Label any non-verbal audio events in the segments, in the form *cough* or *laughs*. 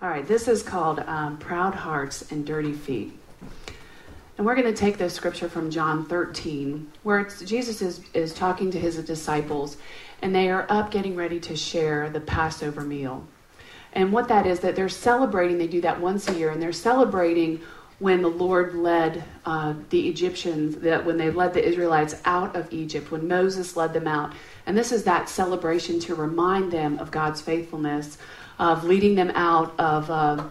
All right, this is called um, Proud Hearts and Dirty Feet. And we're going to take this scripture from John 13, where Jesus is, is talking to his disciples, and they are up getting ready to share the Passover meal. And what that is, that they're celebrating, they do that once a year, and they're celebrating when the Lord led uh, the Egyptians, that when they led the Israelites out of Egypt, when Moses led them out. And this is that celebration to remind them of God's faithfulness, of leading them out of uh,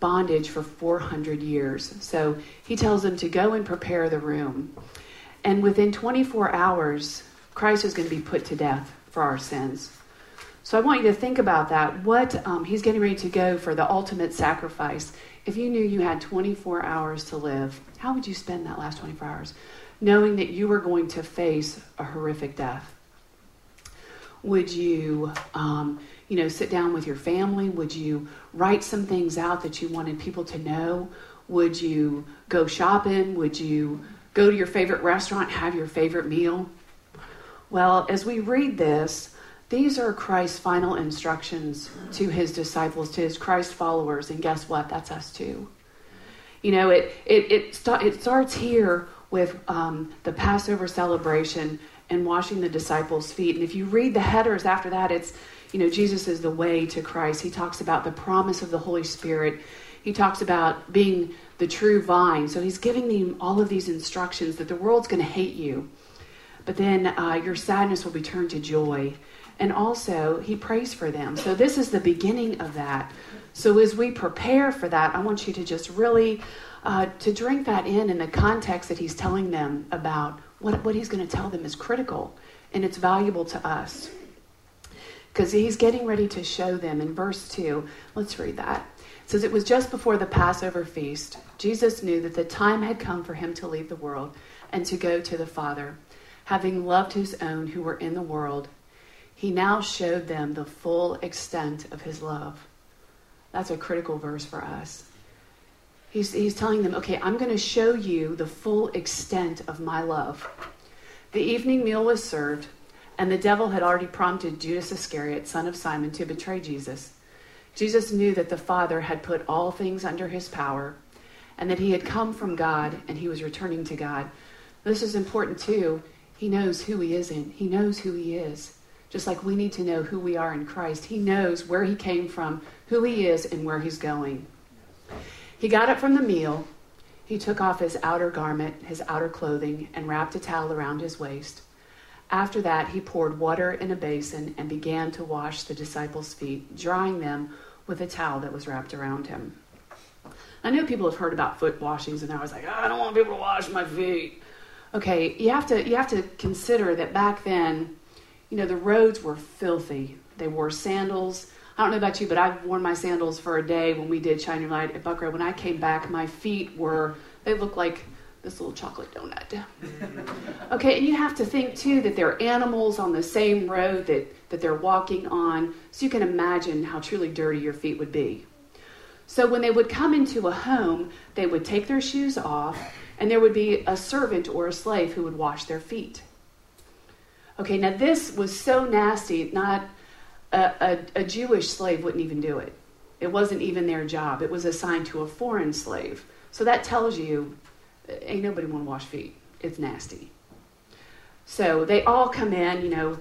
bondage for 400 years. So he tells them to go and prepare the room. And within 24 hours, Christ is going to be put to death for our sins. So I want you to think about that. What um, he's getting ready to go for the ultimate sacrifice. If you knew you had 24 hours to live, how would you spend that last 24 hours? Knowing that you were going to face a horrific death. Would you um, you know, sit down with your family? Would you write some things out that you wanted people to know? Would you go shopping? Would you go to your favorite restaurant, have your favorite meal? Well, as we read this, these are Christ's final instructions to his disciples, to his Christ followers, and guess what? That's us too. You know, it it it, st- it starts here with um, the Passover celebration and washing the disciples' feet. And if you read the headers after that, it's you know, Jesus is the way to Christ. He talks about the promise of the Holy Spirit. He talks about being the true vine. So he's giving them all of these instructions that the world's going to hate you, but then uh, your sadness will be turned to joy. And also, he prays for them. So this is the beginning of that. So as we prepare for that, I want you to just really uh, to drink that in in the context that he's telling them about what, what he's going to tell them is critical and it's valuable to us because he's getting ready to show them in verse 2. Let's read that. It says, It was just before the Passover feast. Jesus knew that the time had come for him to leave the world and to go to the Father. Having loved his own who were in the world, he now showed them the full extent of his love. That's a critical verse for us. He's, he's telling them, okay, I'm going to show you the full extent of my love. The evening meal was served. And the devil had already prompted Judas Iscariot, son of Simon, to betray Jesus. Jesus knew that the Father had put all things under his power and that he had come from God and he was returning to God. This is important too. He knows who he is in, he knows who he is. Just like we need to know who we are in Christ, he knows where he came from, who he is, and where he's going. He got up from the meal. He took off his outer garment, his outer clothing, and wrapped a towel around his waist. After that, he poured water in a basin and began to wash the disciples' feet, drying them with a towel that was wrapped around him. I know people have heard about foot washings, and I was like, oh, I don't want people to wash my feet. Okay, you have to you have to consider that back then, you know, the roads were filthy. They wore sandals. I don't know about you, but I've worn my sandals for a day when we did Shine Your Light at Buckrow. When I came back, my feet were they looked like this little chocolate donut. Okay, and you have to think too that there are animals on the same road that, that they're walking on, so you can imagine how truly dirty your feet would be. So when they would come into a home, they would take their shoes off, and there would be a servant or a slave who would wash their feet. Okay, now this was so nasty, not a, a, a Jewish slave wouldn't even do it. It wasn't even their job. It was assigned to a foreign slave. So that tells you ain't nobody want to wash feet. It's nasty. So they all come in. You know,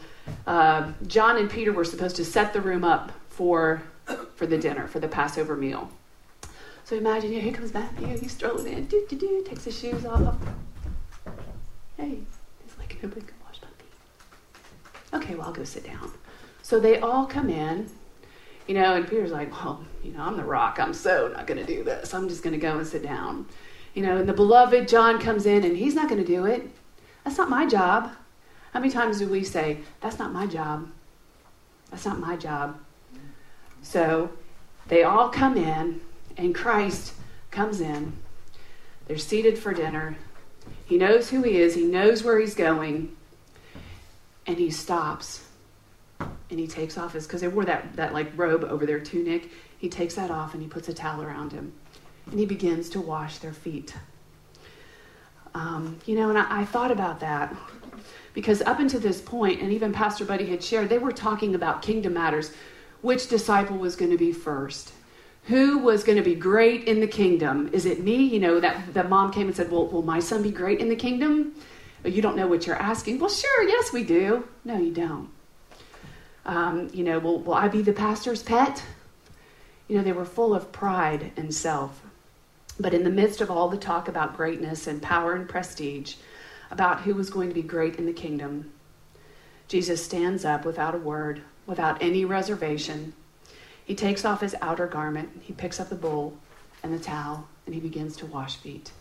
uh, John and Peter were supposed to set the room up for for the dinner for the Passover meal. So imagine, you know, here comes Matthew. He's strolling in, do do do, takes his shoes off. Hey, he's like nobody can wash my feet. Okay, well I'll go sit down. So they all come in. You know, and Peter's like, well, you know, I'm the rock. I'm so not going to do this. I'm just going to go and sit down. You know, and the beloved John comes in and he's not going to do it. That's not my job. How many times do we say, That's not my job? That's not my job. So they all come in, and Christ comes in. They're seated for dinner. He knows who he is, he knows where he's going, and he stops and he takes off his because they wore that, that like robe over their tunic. He takes that off and he puts a towel around him and he begins to wash their feet. Um, you know, and I, I thought about that because up until this point, and even Pastor Buddy had shared, they were talking about kingdom matters. Which disciple was going to be first? who was going to be great in the kingdom? Is it me? You know, that the mom came and said, Well, will my son be great in the kingdom? you don't know what you're asking. Well, sure, yes, we do. No, you don't. Um, you know, will, will I be the pastor's pet? You know, they were full of pride and self. But in the midst of all the talk about greatness and power and prestige, about who was going to be great in the kingdom, Jesus stands up without a word, without any reservation. He takes off his outer garment, he picks up the bowl and the towel, and he begins to wash feet.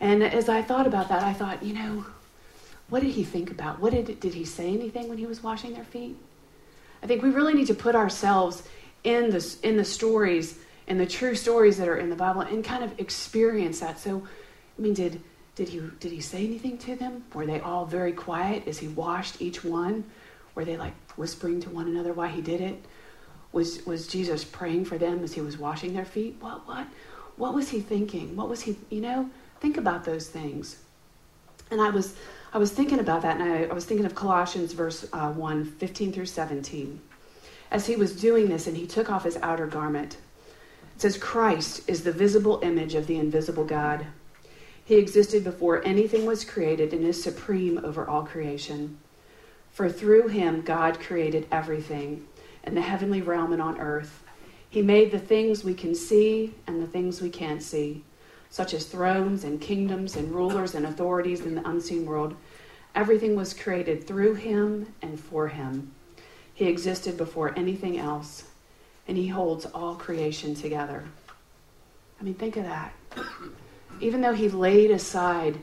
And as I thought about that, I thought, you know, what did he think about? What did did he say anything when he was washing their feet? I think we really need to put ourselves in the in the stories and the true stories that are in the Bible and kind of experience that. So, I mean, did did he did he say anything to them? Were they all very quiet as he washed each one? Were they like whispering to one another why he did it? Was was Jesus praying for them as he was washing their feet? What what what was he thinking? What was he you know? Think about those things. And I was, I was thinking about that, and I, I was thinking of Colossians verse uh, 1, 15 through 17. As he was doing this, and he took off his outer garment, it says, Christ is the visible image of the invisible God. He existed before anything was created and is supreme over all creation. For through him, God created everything in the heavenly realm and on earth. He made the things we can see and the things we can't see such as thrones and kingdoms and rulers and authorities in the unseen world. Everything was created through him and for him. He existed before anything else, and he holds all creation together. I mean, think of that. Even though he laid aside,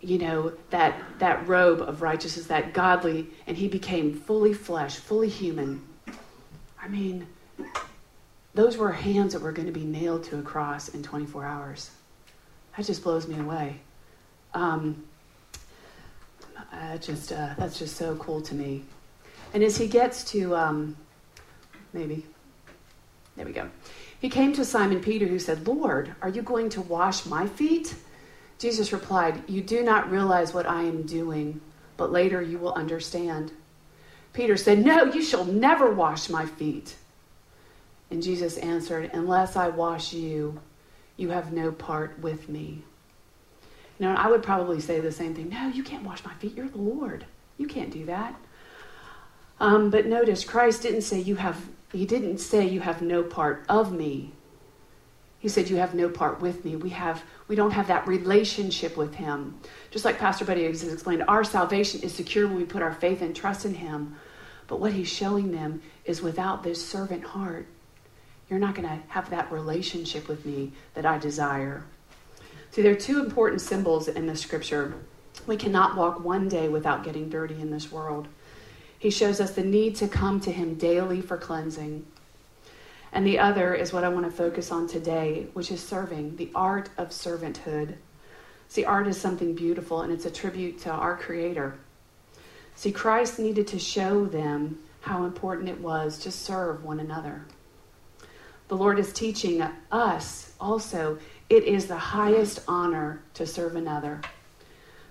you know, that, that robe of righteousness, that godly, and he became fully flesh, fully human. I mean, those were hands that were going to be nailed to a cross in 24 hours. That just blows me away. Um, just uh, that's just so cool to me. And as he gets to um, maybe there we go. He came to Simon Peter, who said, "Lord, are you going to wash my feet?" Jesus replied, "You do not realize what I am doing, but later you will understand." Peter said, "No, you shall never wash my feet." And Jesus answered, Unless I wash you, you have no part with me. Now, I would probably say the same thing. No, you can't wash my feet. You're the Lord. You can't do that. Um, but notice, Christ didn't say you have, he didn't say you have no part of me. He said you have no part with me. We have, we don't have that relationship with him. Just like Pastor Buddy has explained, our salvation is secure when we put our faith and trust in him. But what he's showing them is without this servant heart, you're not going to have that relationship with me that I desire. See, there are two important symbols in the scripture. We cannot walk one day without getting dirty in this world. He shows us the need to come to Him daily for cleansing. And the other is what I want to focus on today, which is serving, the art of servanthood. See, art is something beautiful and it's a tribute to our Creator. See, Christ needed to show them how important it was to serve one another. The Lord is teaching us also it is the highest honor to serve another.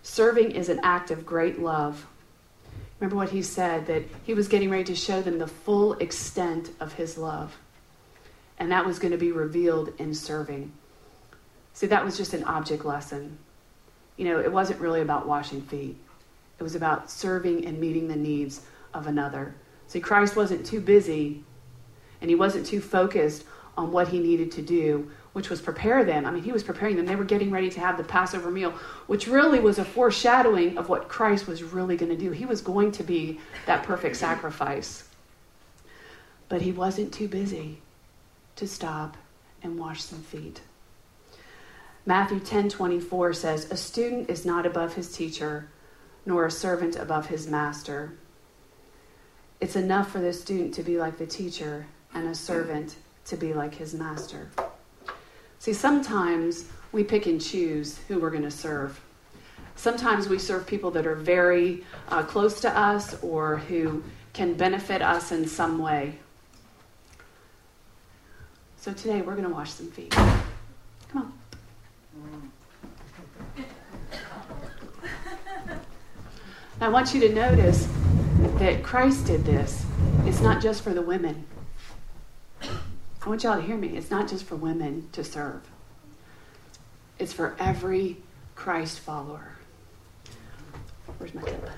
Serving is an act of great love. Remember what he said that he was getting ready to show them the full extent of his love. And that was going to be revealed in serving. See, that was just an object lesson. You know, it wasn't really about washing feet, it was about serving and meeting the needs of another. See, Christ wasn't too busy and he wasn't too focused on what he needed to do, which was prepare them. I mean, he was preparing them. They were getting ready to have the Passover meal, which really was a foreshadowing of what Christ was really going to do. He was going to be that perfect sacrifice. But he wasn't too busy to stop and wash some feet. Matthew 10:24 says, "A student is not above his teacher, nor a servant above his master." It's enough for the student to be like the teacher and a servant to be like his master. See, sometimes we pick and choose who we're going to serve. Sometimes we serve people that are very uh, close to us or who can benefit us in some way. So today we're going to wash some feet. Come on. I want you to notice that Christ did this. It's not just for the women. I want y'all to hear me. It's not just for women to serve, it's for every Christ follower. Where's my tip?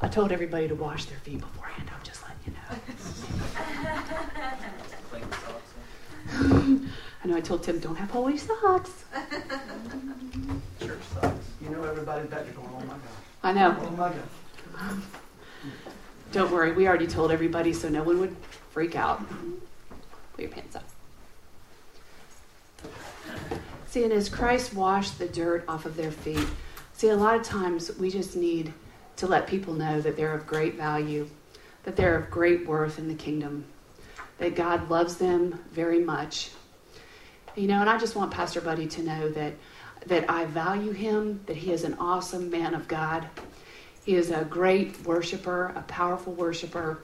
I told everybody to wash their feet beforehand. I'm just letting you know. *laughs* I know I told Tim, don't have holy socks. Church socks. You know everybody's back there going, oh my God. I know. Oh my God. Don't worry, we already told everybody so no one would freak out. Put your pants up. See, and as Christ washed the dirt off of their feet, see, a lot of times we just need to let people know that they're of great value, that they're of great worth in the kingdom, that God loves them very much. You know, and I just want Pastor Buddy to know that that I value him, that he is an awesome man of God. He is a great worshiper, a powerful worshiper,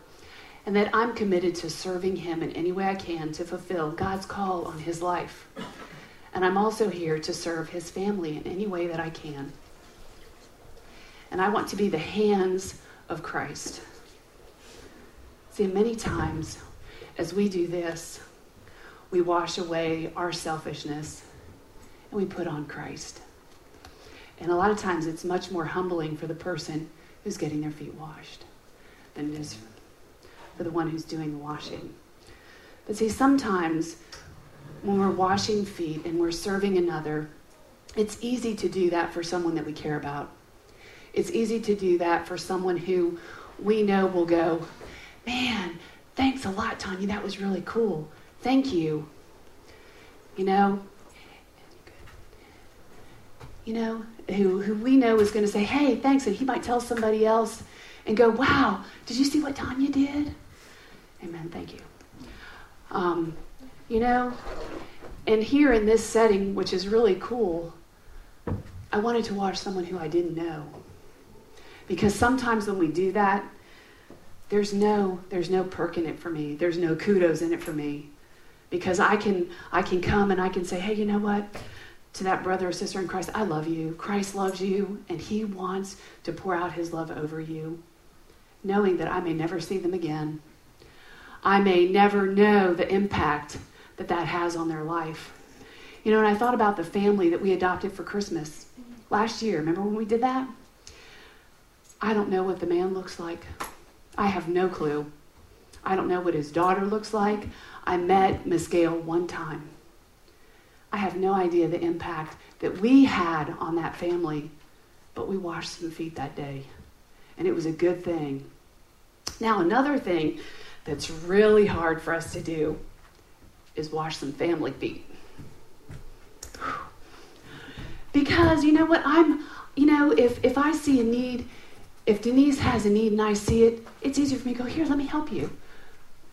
and that I'm committed to serving him in any way I can to fulfill God's call on his life. And I'm also here to serve his family in any way that I can. And I want to be the hands of Christ. See, many times as we do this, we wash away our selfishness and we put on Christ. And a lot of times it's much more humbling for the person who's getting their feet washed than it is for the one who's doing the washing. But see, sometimes when we're washing feet and we're serving another, it's easy to do that for someone that we care about. It's easy to do that for someone who we know will go, Man, thanks a lot, Tanya. That was really cool. Thank you. You know, you know, who, who we know is going to say, hey, thanks. And he might tell somebody else and go, wow, did you see what Tanya did? Amen. Thank you. Um, you know, and here in this setting, which is really cool, I wanted to watch someone who I didn't know. Because sometimes when we do that, there's no there's no perk in it for me. There's no kudos in it for me. Because I can I can come and I can say, hey, you know what? To that brother or sister in Christ, I love you. Christ loves you, and he wants to pour out his love over you, knowing that I may never see them again. I may never know the impact that that has on their life. You know, and I thought about the family that we adopted for Christmas last year. Remember when we did that? I don't know what the man looks like. I have no clue. I don't know what his daughter looks like. I met Miss Gail one time. I have no idea the impact that we had on that family, but we washed some feet that day, and it was a good thing. Now, another thing that's really hard for us to do is wash some family feet. Because you know what? I'm, you know, if, if I see a need, if Denise has a need and I see it, it's easier for me to go, here, let me help you.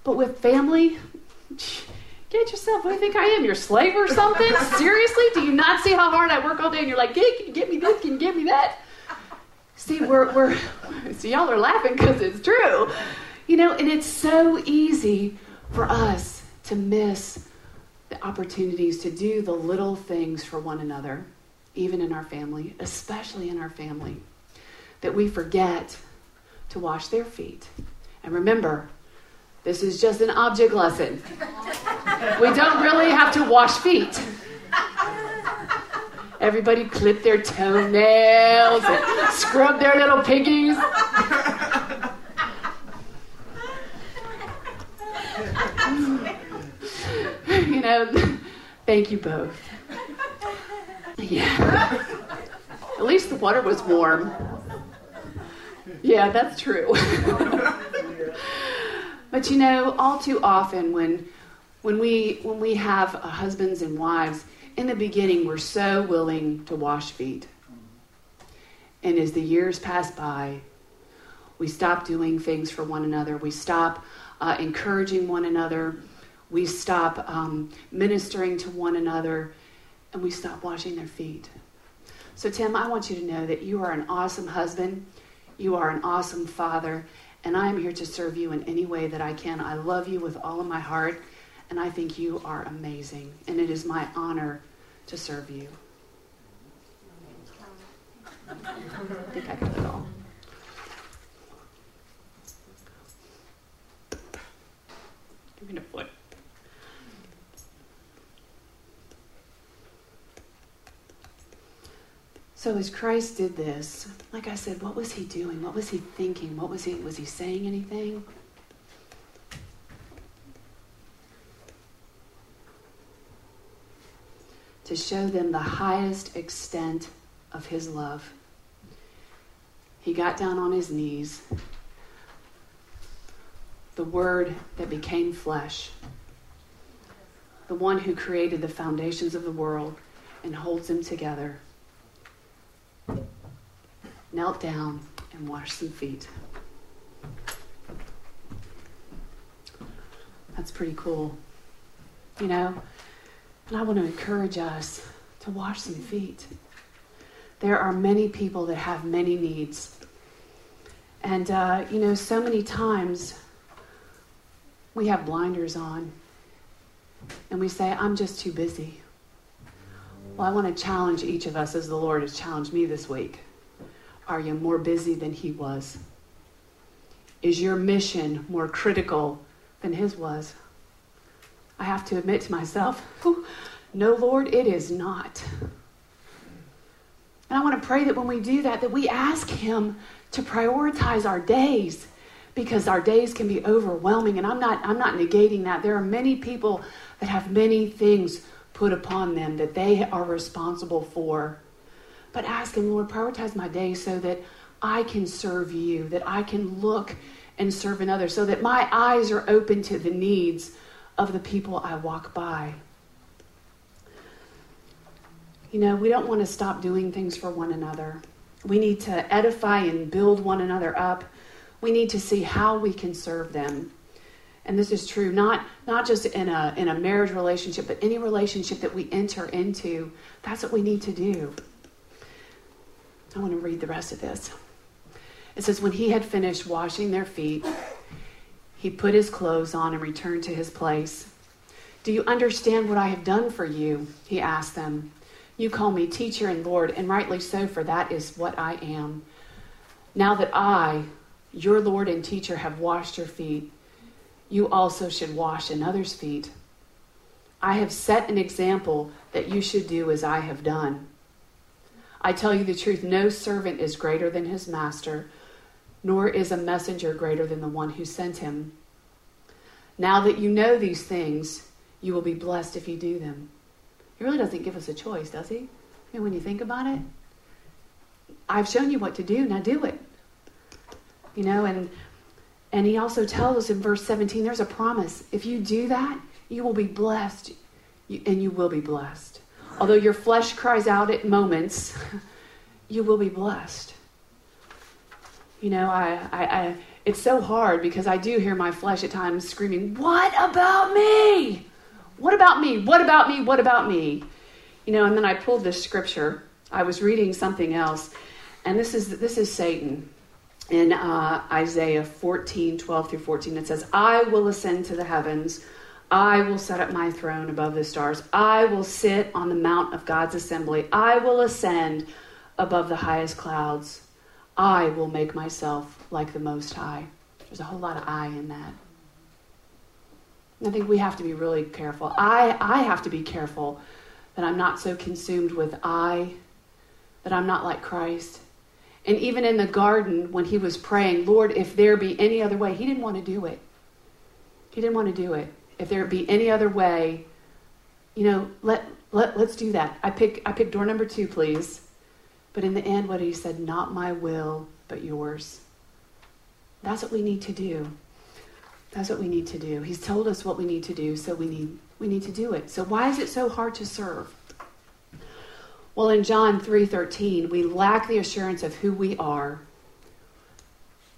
But with family, get yourself, what do you think I am? Your slave or something? *laughs* Seriously? Do you not see how hard I work all day? And you're like, you get me this? Can you get me that? See, we're, we're see, y'all are laughing because it's true. You know, and it's so easy for us to miss the opportunities to do the little things for one another, even in our family, especially in our family, that we forget to wash their feet. And remember, this is just an object lesson. We don't really have to wash feet. Everybody clip their toenails and scrub their little piggies. Know, *laughs* thank you both. Yeah. At least the water was warm. Yeah, that's true. *laughs* but you know, all too often when when we when we have husbands and wives, in the beginning we're so willing to wash feet. And as the years pass by, we stop doing things for one another. We stop uh, encouraging one another. We stop um, ministering to one another. And we stop washing their feet. So, Tim, I want you to know that you are an awesome husband. You are an awesome father. And I am here to serve you in any way that I can. I love you with all of my heart. And I think you are amazing. And it is my honor to serve you. I think I got it all. Give me a foot. So as Christ did this, like I said, what was he doing? What was he thinking? What was he was he saying anything? To show them the highest extent of his love. He got down on his knees. The word that became flesh. The one who created the foundations of the world and holds them together knelt down and washed some feet. That's pretty cool. You know, and I want to encourage us to wash some feet. There are many people that have many needs. And, uh, you know, so many times we have blinders on and we say, I'm just too busy. Well, I want to challenge each of us as the Lord has challenged me this week. Are you more busy than he was? Is your mission more critical than his was? I have to admit to myself, *laughs* no, Lord, it is not. And I want to pray that when we do that, that we ask him to prioritize our days because our days can be overwhelming and I'm not I'm not negating that. There are many people that have many things put upon them that they are responsible for. But ask Him, Lord, prioritize my day so that I can serve you, that I can look and serve another, so that my eyes are open to the needs of the people I walk by. You know, we don't want to stop doing things for one another. We need to edify and build one another up. We need to see how we can serve them. And this is true not, not just in a, in a marriage relationship, but any relationship that we enter into. That's what we need to do. I want to read the rest of this. It says, When he had finished washing their feet, he put his clothes on and returned to his place. Do you understand what I have done for you? He asked them. You call me teacher and Lord, and rightly so, for that is what I am. Now that I, your Lord and teacher, have washed your feet, you also should wash another's feet. I have set an example that you should do as I have done. I tell you the truth no servant is greater than his master, nor is a messenger greater than the one who sent him. Now that you know these things, you will be blessed if you do them. He really doesn't give us a choice, does he? I mean, when you think about it, I've shown you what to do, now do it. You know, and and he also tells us in verse 17 there's a promise. If you do that, you will be blessed, and you will be blessed. Although your flesh cries out at moments, *laughs* you will be blessed. You know, I, I, I, it's so hard because I do hear my flesh at times screaming, What about me? What about me? What about me? What about me? You know, and then I pulled this scripture. I was reading something else, and this is this is Satan in uh, Isaiah 14, 12 through 14. It says, I will ascend to the heavens. I will set up my throne above the stars. I will sit on the mount of God's assembly. I will ascend above the highest clouds. I will make myself like the Most High. There's a whole lot of I in that. I think we have to be really careful. I, I have to be careful that I'm not so consumed with I, that I'm not like Christ. And even in the garden, when he was praying, Lord, if there be any other way, he didn't want to do it. He didn't want to do it if there be any other way, you know, let, let, let's do that. I pick, I pick door number two, please. But in the end, what he said, not my will, but yours. That's what we need to do. That's what we need to do. He's told us what we need to do, so we need, we need to do it. So why is it so hard to serve? Well, in John 3:13, we lack the assurance of who we are.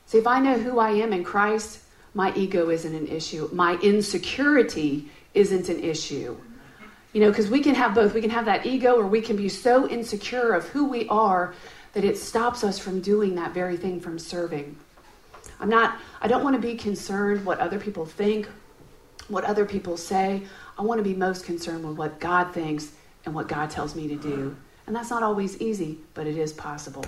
See, if I know who I am in Christ, my ego isn't an issue. My insecurity isn't an issue. You know, because we can have both. We can have that ego, or we can be so insecure of who we are that it stops us from doing that very thing, from serving. I'm not, I don't want to be concerned what other people think, what other people say. I want to be most concerned with what God thinks and what God tells me to do. And that's not always easy, but it is possible.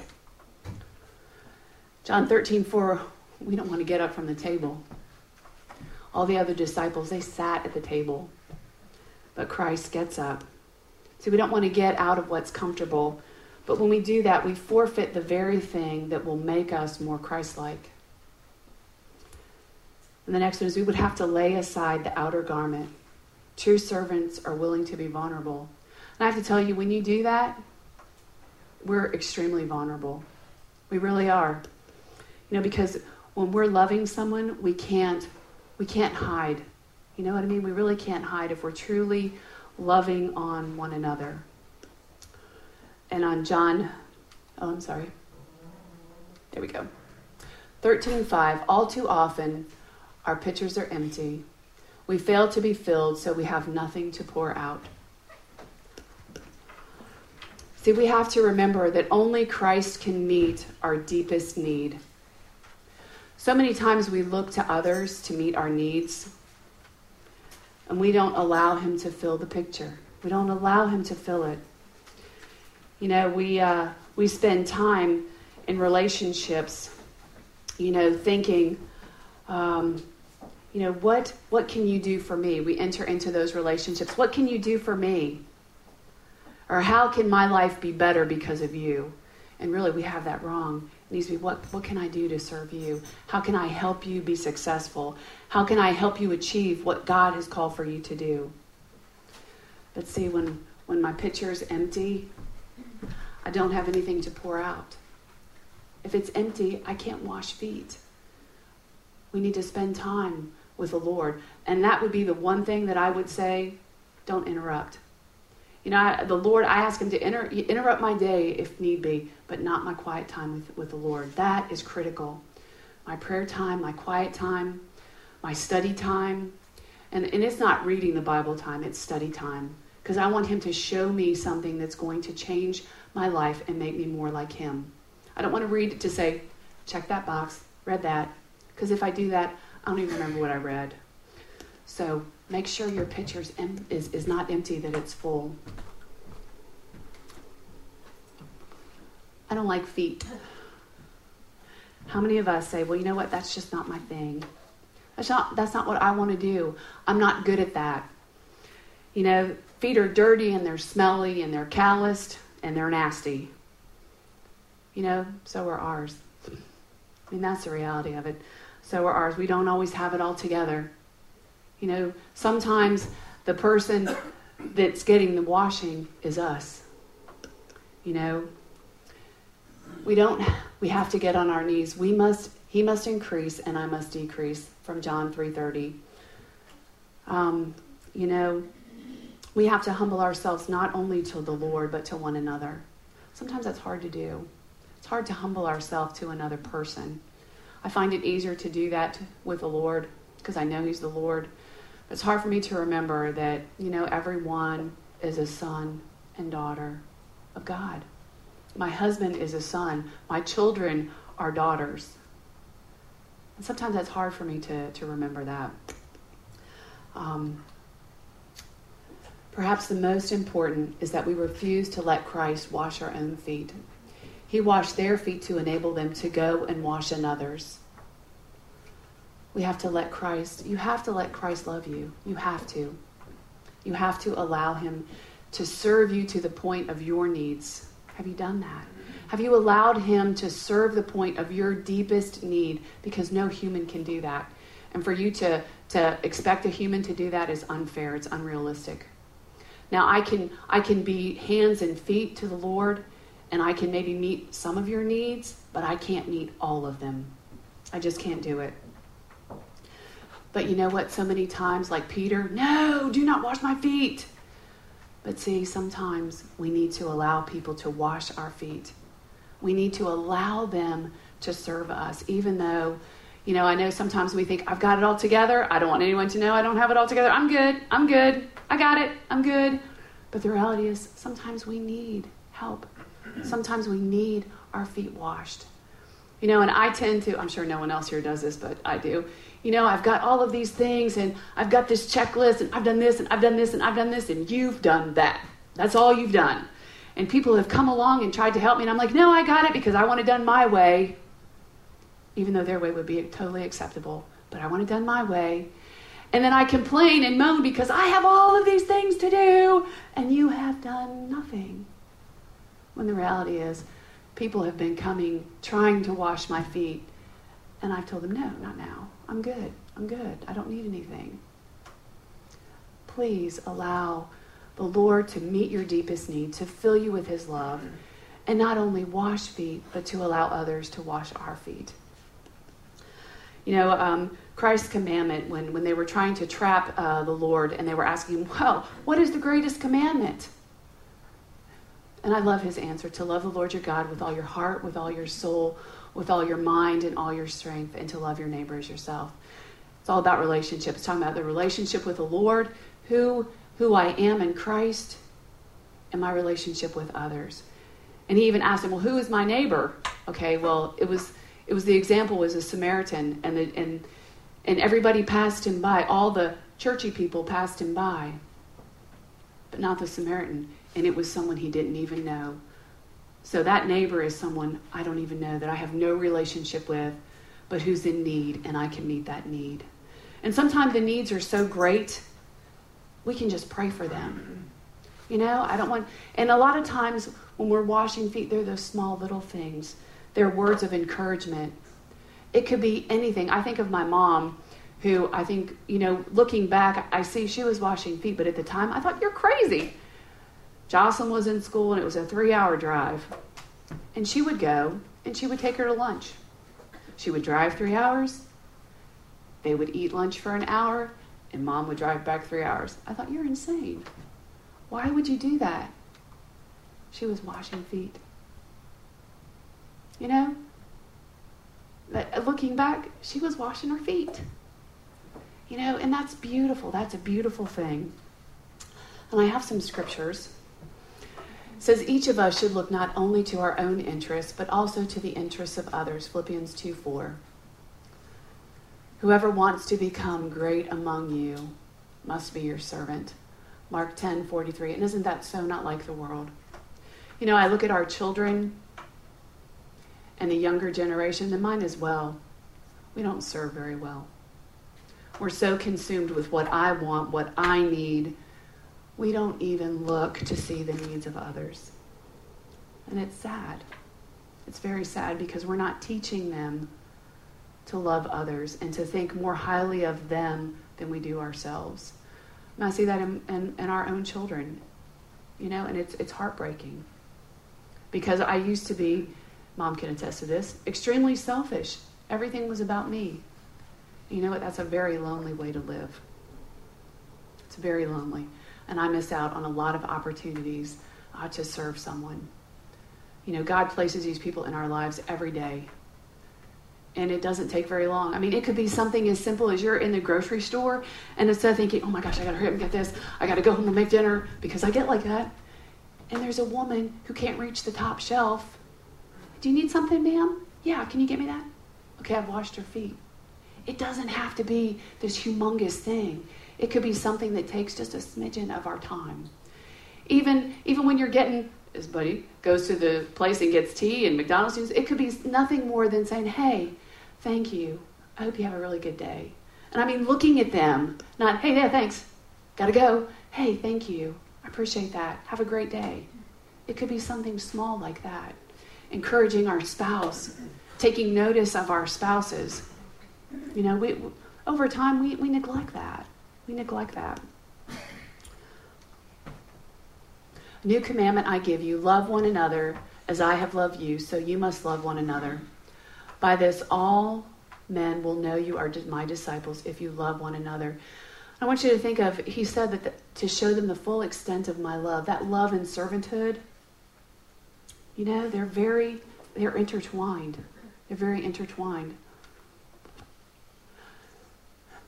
John 13, 4, we don't want to get up from the table all the other disciples, they sat at the table. But Christ gets up. See, we don't want to get out of what's comfortable, But when we do that, we forfeit the very thing that will make us more Christ like. And the next one is we would have to lay aside the outer garment. True servants are willing to be vulnerable. And I have to tell you, when you do that, we're extremely vulnerable. We really are. You know, because when we're loving someone, we can't we can't hide. You know what I mean? We really can't hide if we're truly loving on one another. And on John, oh, I'm sorry. There we go. 13:5 All too often our pitchers are empty. We fail to be filled, so we have nothing to pour out. See, we have to remember that only Christ can meet our deepest need. So many times we look to others to meet our needs, and we don't allow Him to fill the picture. We don't allow Him to fill it. You know, we, uh, we spend time in relationships, you know, thinking, um, you know, what, what can you do for me? We enter into those relationships. What can you do for me? Or how can my life be better because of you? And really, we have that wrong. Needs to be what, what can I do to serve you? How can I help you be successful? How can I help you achieve what God has called for you to do? But see, when, when my pitcher is empty, I don't have anything to pour out. If it's empty, I can't wash feet. We need to spend time with the Lord. And that would be the one thing that I would say don't interrupt. You know, I, the Lord, I ask Him to inter, interrupt my day if need be, but not my quiet time with, with the Lord. That is critical. My prayer time, my quiet time, my study time. And, and it's not reading the Bible time, it's study time. Because I want Him to show me something that's going to change my life and make me more like Him. I don't want to read to say, check that box, read that. Because if I do that, I don't even remember what I read. So make sure your pitcher em- is, is not empty, that it's full. I don't like feet. How many of us say, well, you know what, that's just not my thing? That's not, that's not what I want to do. I'm not good at that. You know, feet are dirty and they're smelly and they're calloused and they're nasty. You know, so are ours. I mean, that's the reality of it. So are ours. We don't always have it all together. You know, sometimes the person that's getting the washing is us. You know, we don't we have to get on our knees. We must he must increase and I must decrease from John 3:30. Um, you know, we have to humble ourselves not only to the Lord but to one another. Sometimes that's hard to do. It's hard to humble ourselves to another person. I find it easier to do that with the Lord because I know He's the Lord. It's hard for me to remember that, you know, everyone is a son and daughter of God. My husband is a son. My children are daughters. And sometimes that's hard for me to, to remember that. Um, perhaps the most important is that we refuse to let Christ wash our own feet. He washed their feet to enable them to go and wash another's. We have to let Christ, you have to let Christ love you. You have to. You have to allow him to serve you to the point of your needs. Have you done that? Have you allowed him to serve the point of your deepest need? Because no human can do that. And for you to, to expect a human to do that is unfair, it's unrealistic. Now I can I can be hands and feet to the Lord and I can maybe meet some of your needs, but I can't meet all of them. I just can't do it. But you know what? So many times, like Peter, no, do not wash my feet. But see, sometimes we need to allow people to wash our feet. We need to allow them to serve us, even though, you know, I know sometimes we think, I've got it all together. I don't want anyone to know I don't have it all together. I'm good. I'm good. I got it. I'm good. But the reality is, sometimes we need help. Sometimes we need our feet washed. You know, and I tend to, I'm sure no one else here does this, but I do. You know, I've got all of these things and I've got this checklist and I've done this and I've done this and I've done this and you've done that. That's all you've done. And people have come along and tried to help me and I'm like, no, I got it because I want it done my way. Even though their way would be totally acceptable, but I want it done my way. And then I complain and moan because I have all of these things to do and you have done nothing. When the reality is, people have been coming trying to wash my feet, and I've told them, no, not now. I'm good. I'm good. I don't need anything. Please allow the Lord to meet your deepest need, to fill you with His love, and not only wash feet, but to allow others to wash our feet. You know, um, Christ's commandment, when, when they were trying to trap uh, the Lord and they were asking, well, what is the greatest commandment? And I love his answer to love the Lord your God with all your heart, with all your soul, with all your mind, and all your strength, and to love your neighbor as yourself. It's all about relationships. It's talking about the relationship with the Lord, who who I am in Christ and my relationship with others. And he even asked him, "Well, who is my neighbor?" Okay, well, it was it was the example was a Samaritan, and the, and and everybody passed him by. All the churchy people passed him by, but not the Samaritan, and it was someone he didn't even know. So that neighbor is someone I don't even know that I have no relationship with, but who's in need, and I can meet that need. And sometimes the needs are so great we can just pray for them. You know, I don't want, and a lot of times when we're washing feet, they're those small little things. They're words of encouragement. It could be anything. I think of my mom, who I think, you know, looking back, I see she was washing feet, but at the time I thought, you're crazy. Jocelyn was in school and it was a three hour drive. And she would go and she would take her to lunch. She would drive three hours. They would eat lunch for an hour and mom would drive back three hours. I thought, you're insane. Why would you do that? She was washing feet. You know? Uh, looking back, she was washing her feet. You know, and that's beautiful. That's a beautiful thing. And I have some scriptures. Says each of us should look not only to our own interests, but also to the interests of others. Philippians 2 4. Whoever wants to become great among you must be your servant. Mark 10 43. And isn't that so not like the world? You know, I look at our children and the younger generation, and mine as well. We don't serve very well. We're so consumed with what I want, what I need, we don't even look to see the needs of others. And it's sad. It's very sad because we're not teaching them to love others and to think more highly of them than we do ourselves. And I see that in, in, in our own children, you know, and it's, it's heartbreaking. Because I used to be, mom can attest to this, extremely selfish. Everything was about me. You know what? That's a very lonely way to live. It's very lonely. And I miss out on a lot of opportunities uh, to serve someone. You know, God places these people in our lives every day and it doesn't take very long. I mean, it could be something as simple as you're in the grocery store and instead of thinking, oh my gosh, I gotta hurry up and get this, I gotta go home and make dinner because I get like that. And there's a woman who can't reach the top shelf. Do you need something, ma'am? Yeah, can you get me that? Okay, I've washed her feet. It doesn't have to be this humongous thing. It could be something that takes just a smidgen of our time. Even even when you're getting his buddy goes to the place and gets tea and McDonald's, it could be nothing more than saying, hey, thank you. I hope you have a really good day. And I mean, looking at them, not, hey, yeah, thanks. Gotta go. Hey, thank you. I appreciate that. Have a great day. It could be something small like that. Encouraging our spouse, taking notice of our spouses. You know, we, over time, we, we neglect that. We neglect that. New commandment I give you love one another as I have loved you, so you must love one another. By this, all men will know you are my disciples if you love one another. I want you to think of, he said that the, to show them the full extent of my love, that love and servanthood, you know, they're very, they're intertwined. They're very intertwined.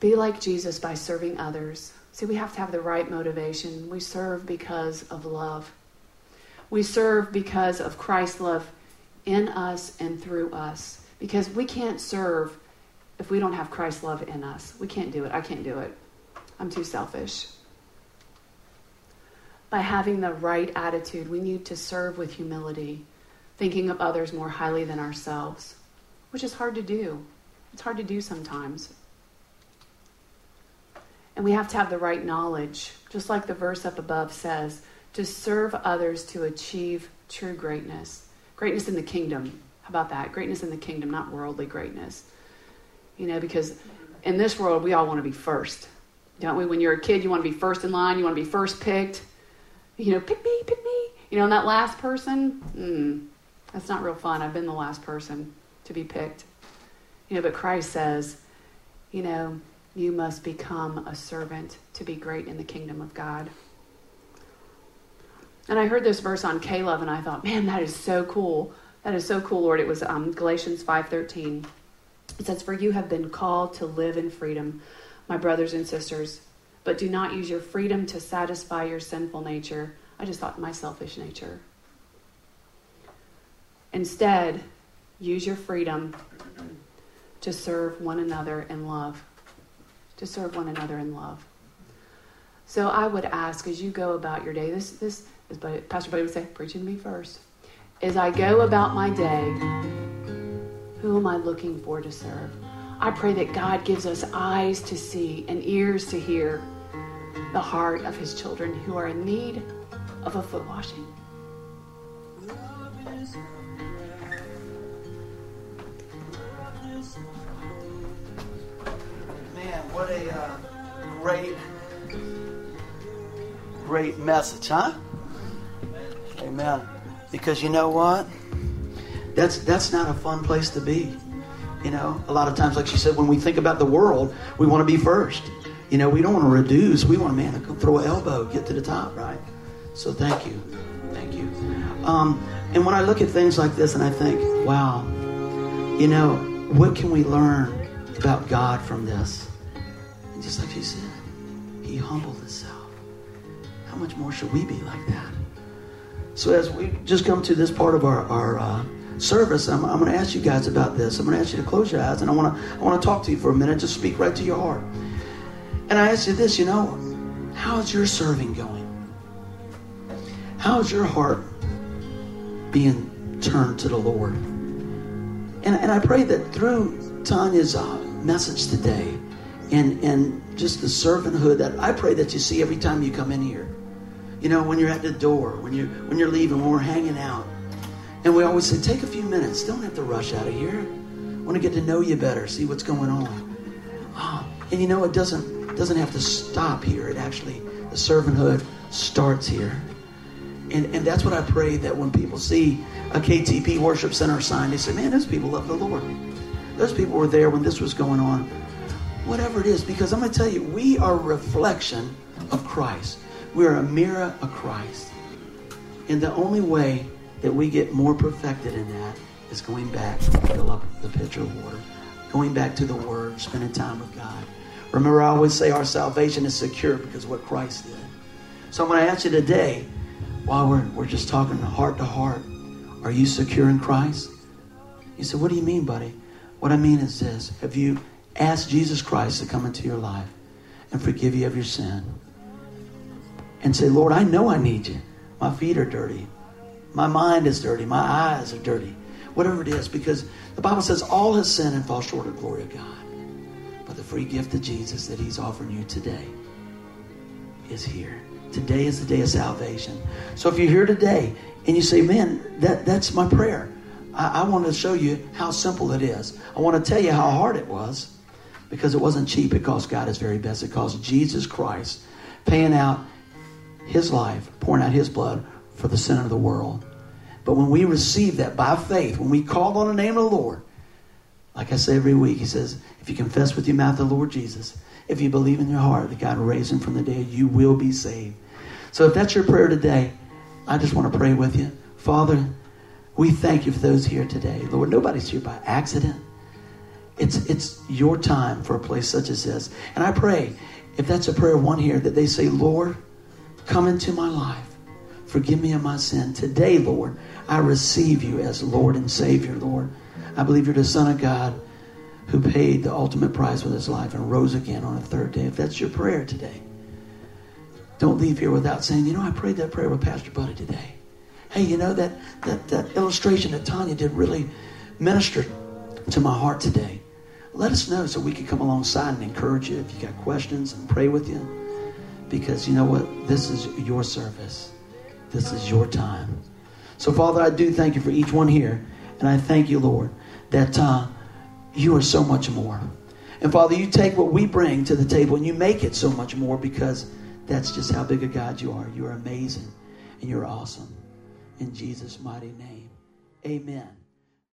Be like Jesus by serving others. See, we have to have the right motivation. We serve because of love. We serve because of Christ's love in us and through us. Because we can't serve if we don't have Christ's love in us. We can't do it. I can't do it. I'm too selfish. By having the right attitude, we need to serve with humility, thinking of others more highly than ourselves, which is hard to do. It's hard to do sometimes. And we have to have the right knowledge, just like the verse up above says, to serve others to achieve true greatness. Greatness in the kingdom. How about that? Greatness in the kingdom, not worldly greatness. You know, because in this world, we all want to be first, don't we? When you're a kid, you want to be first in line, you want to be first picked. You know, pick me, pick me. You know, and that last person, mm, that's not real fun. I've been the last person to be picked. You know, but Christ says, you know, you must become a servant to be great in the kingdom of God. And I heard this verse on K-LOVE, and I thought, man, that is so cool. That is so cool, Lord. It was um, Galatians 5.13. It says, For you have been called to live in freedom, my brothers and sisters, but do not use your freedom to satisfy your sinful nature. I just thought my selfish nature. Instead, use your freedom to serve one another in love. To serve one another in love. So I would ask as you go about your day, this, this as Pastor Buddy would say, preaching to me first. As I go about my day, who am I looking for to serve? I pray that God gives us eyes to see and ears to hear the heart of his children who are in need of a foot washing. Great, great message, huh? Amen. Because you know what? That's that's not a fun place to be. You know, a lot of times, like she said, when we think about the world, we want to be first. You know, we don't want to reduce. We want, man, to throw an elbow, get to the top, right? So thank you. Thank you. Um, and when I look at things like this and I think, wow, you know, what can we learn about God from this? And just like she said, he humbled himself. How much more should we be like that? So as we just come to this part of our, our uh, service, I'm, I'm going to ask you guys about this. I'm going to ask you to close your eyes, and I want to I want to talk to you for a minute. Just speak right to your heart. And I ask you this, you know, how's your serving going? How's your heart being turned to the Lord? And, and I pray that through Tanya's uh, message today and, and just the servanthood that I pray that you see every time you come in here you know, when you're at the door, when you're when you're leaving, when we're hanging out. And we always say, take a few minutes. Don't have to rush out of here. I want to get to know you better, see what's going on. Oh, and you know, it doesn't doesn't have to stop here. It actually the servanthood starts here. And, and that's what I pray that when people see a KTP worship center sign, they say, man, those people love the Lord. Those people were there when this was going on. Whatever it is, because I'm going to tell you, we are a reflection of Christ. We're a mirror of Christ. And the only way that we get more perfected in that is going back to fill up the pitcher of water, going back to the Word, spending time with God. Remember, I always say our salvation is secure because what Christ did. So I'm going to ask you today, while we're, we're just talking heart to heart, are you secure in Christ? You said, What do you mean, buddy? What I mean is this Have you asked Jesus Christ to come into your life and forgive you of your sin? and say, Lord, I know I need you. My feet are dirty. My mind is dirty. My eyes are dirty. Whatever it is, because the Bible says all has sinned and fall short of the glory of God. But the free gift of Jesus that He's offering you today is here. Today is the day of salvation. So if you're here today and you say, man, that, that's my prayer. I, I want to show you how simple it is. I want to tell you how hard it was because it wasn't cheap. It cost God His very best. It cost Jesus Christ paying out his life, pouring out his blood for the sin of the world. But when we receive that by faith, when we call on the name of the Lord, like I say every week, he says, if you confess with your mouth the Lord Jesus, if you believe in your heart that God raised him from the dead, you will be saved. So if that's your prayer today, I just want to pray with you. Father, we thank you for those here today. Lord, nobody's here by accident. It's, it's your time for a place such as this. And I pray, if that's a prayer of one here, that they say, Lord, Come into my life. Forgive me of my sin. Today, Lord, I receive you as Lord and Savior, Lord. I believe you're the Son of God who paid the ultimate price with his life and rose again on the third day. If that's your prayer today, don't leave here without saying, you know, I prayed that prayer with Pastor Buddy today. Hey, you know, that, that, that illustration that Tanya did really ministered to my heart today. Let us know so we can come alongside and encourage you if you got questions and pray with you. Because you know what? This is your service. This is your time. So, Father, I do thank you for each one here. And I thank you, Lord, that uh, you are so much more. And Father, you take what we bring to the table and you make it so much more because that's just how big a God you are. You are amazing and you're awesome. In Jesus' mighty name, amen.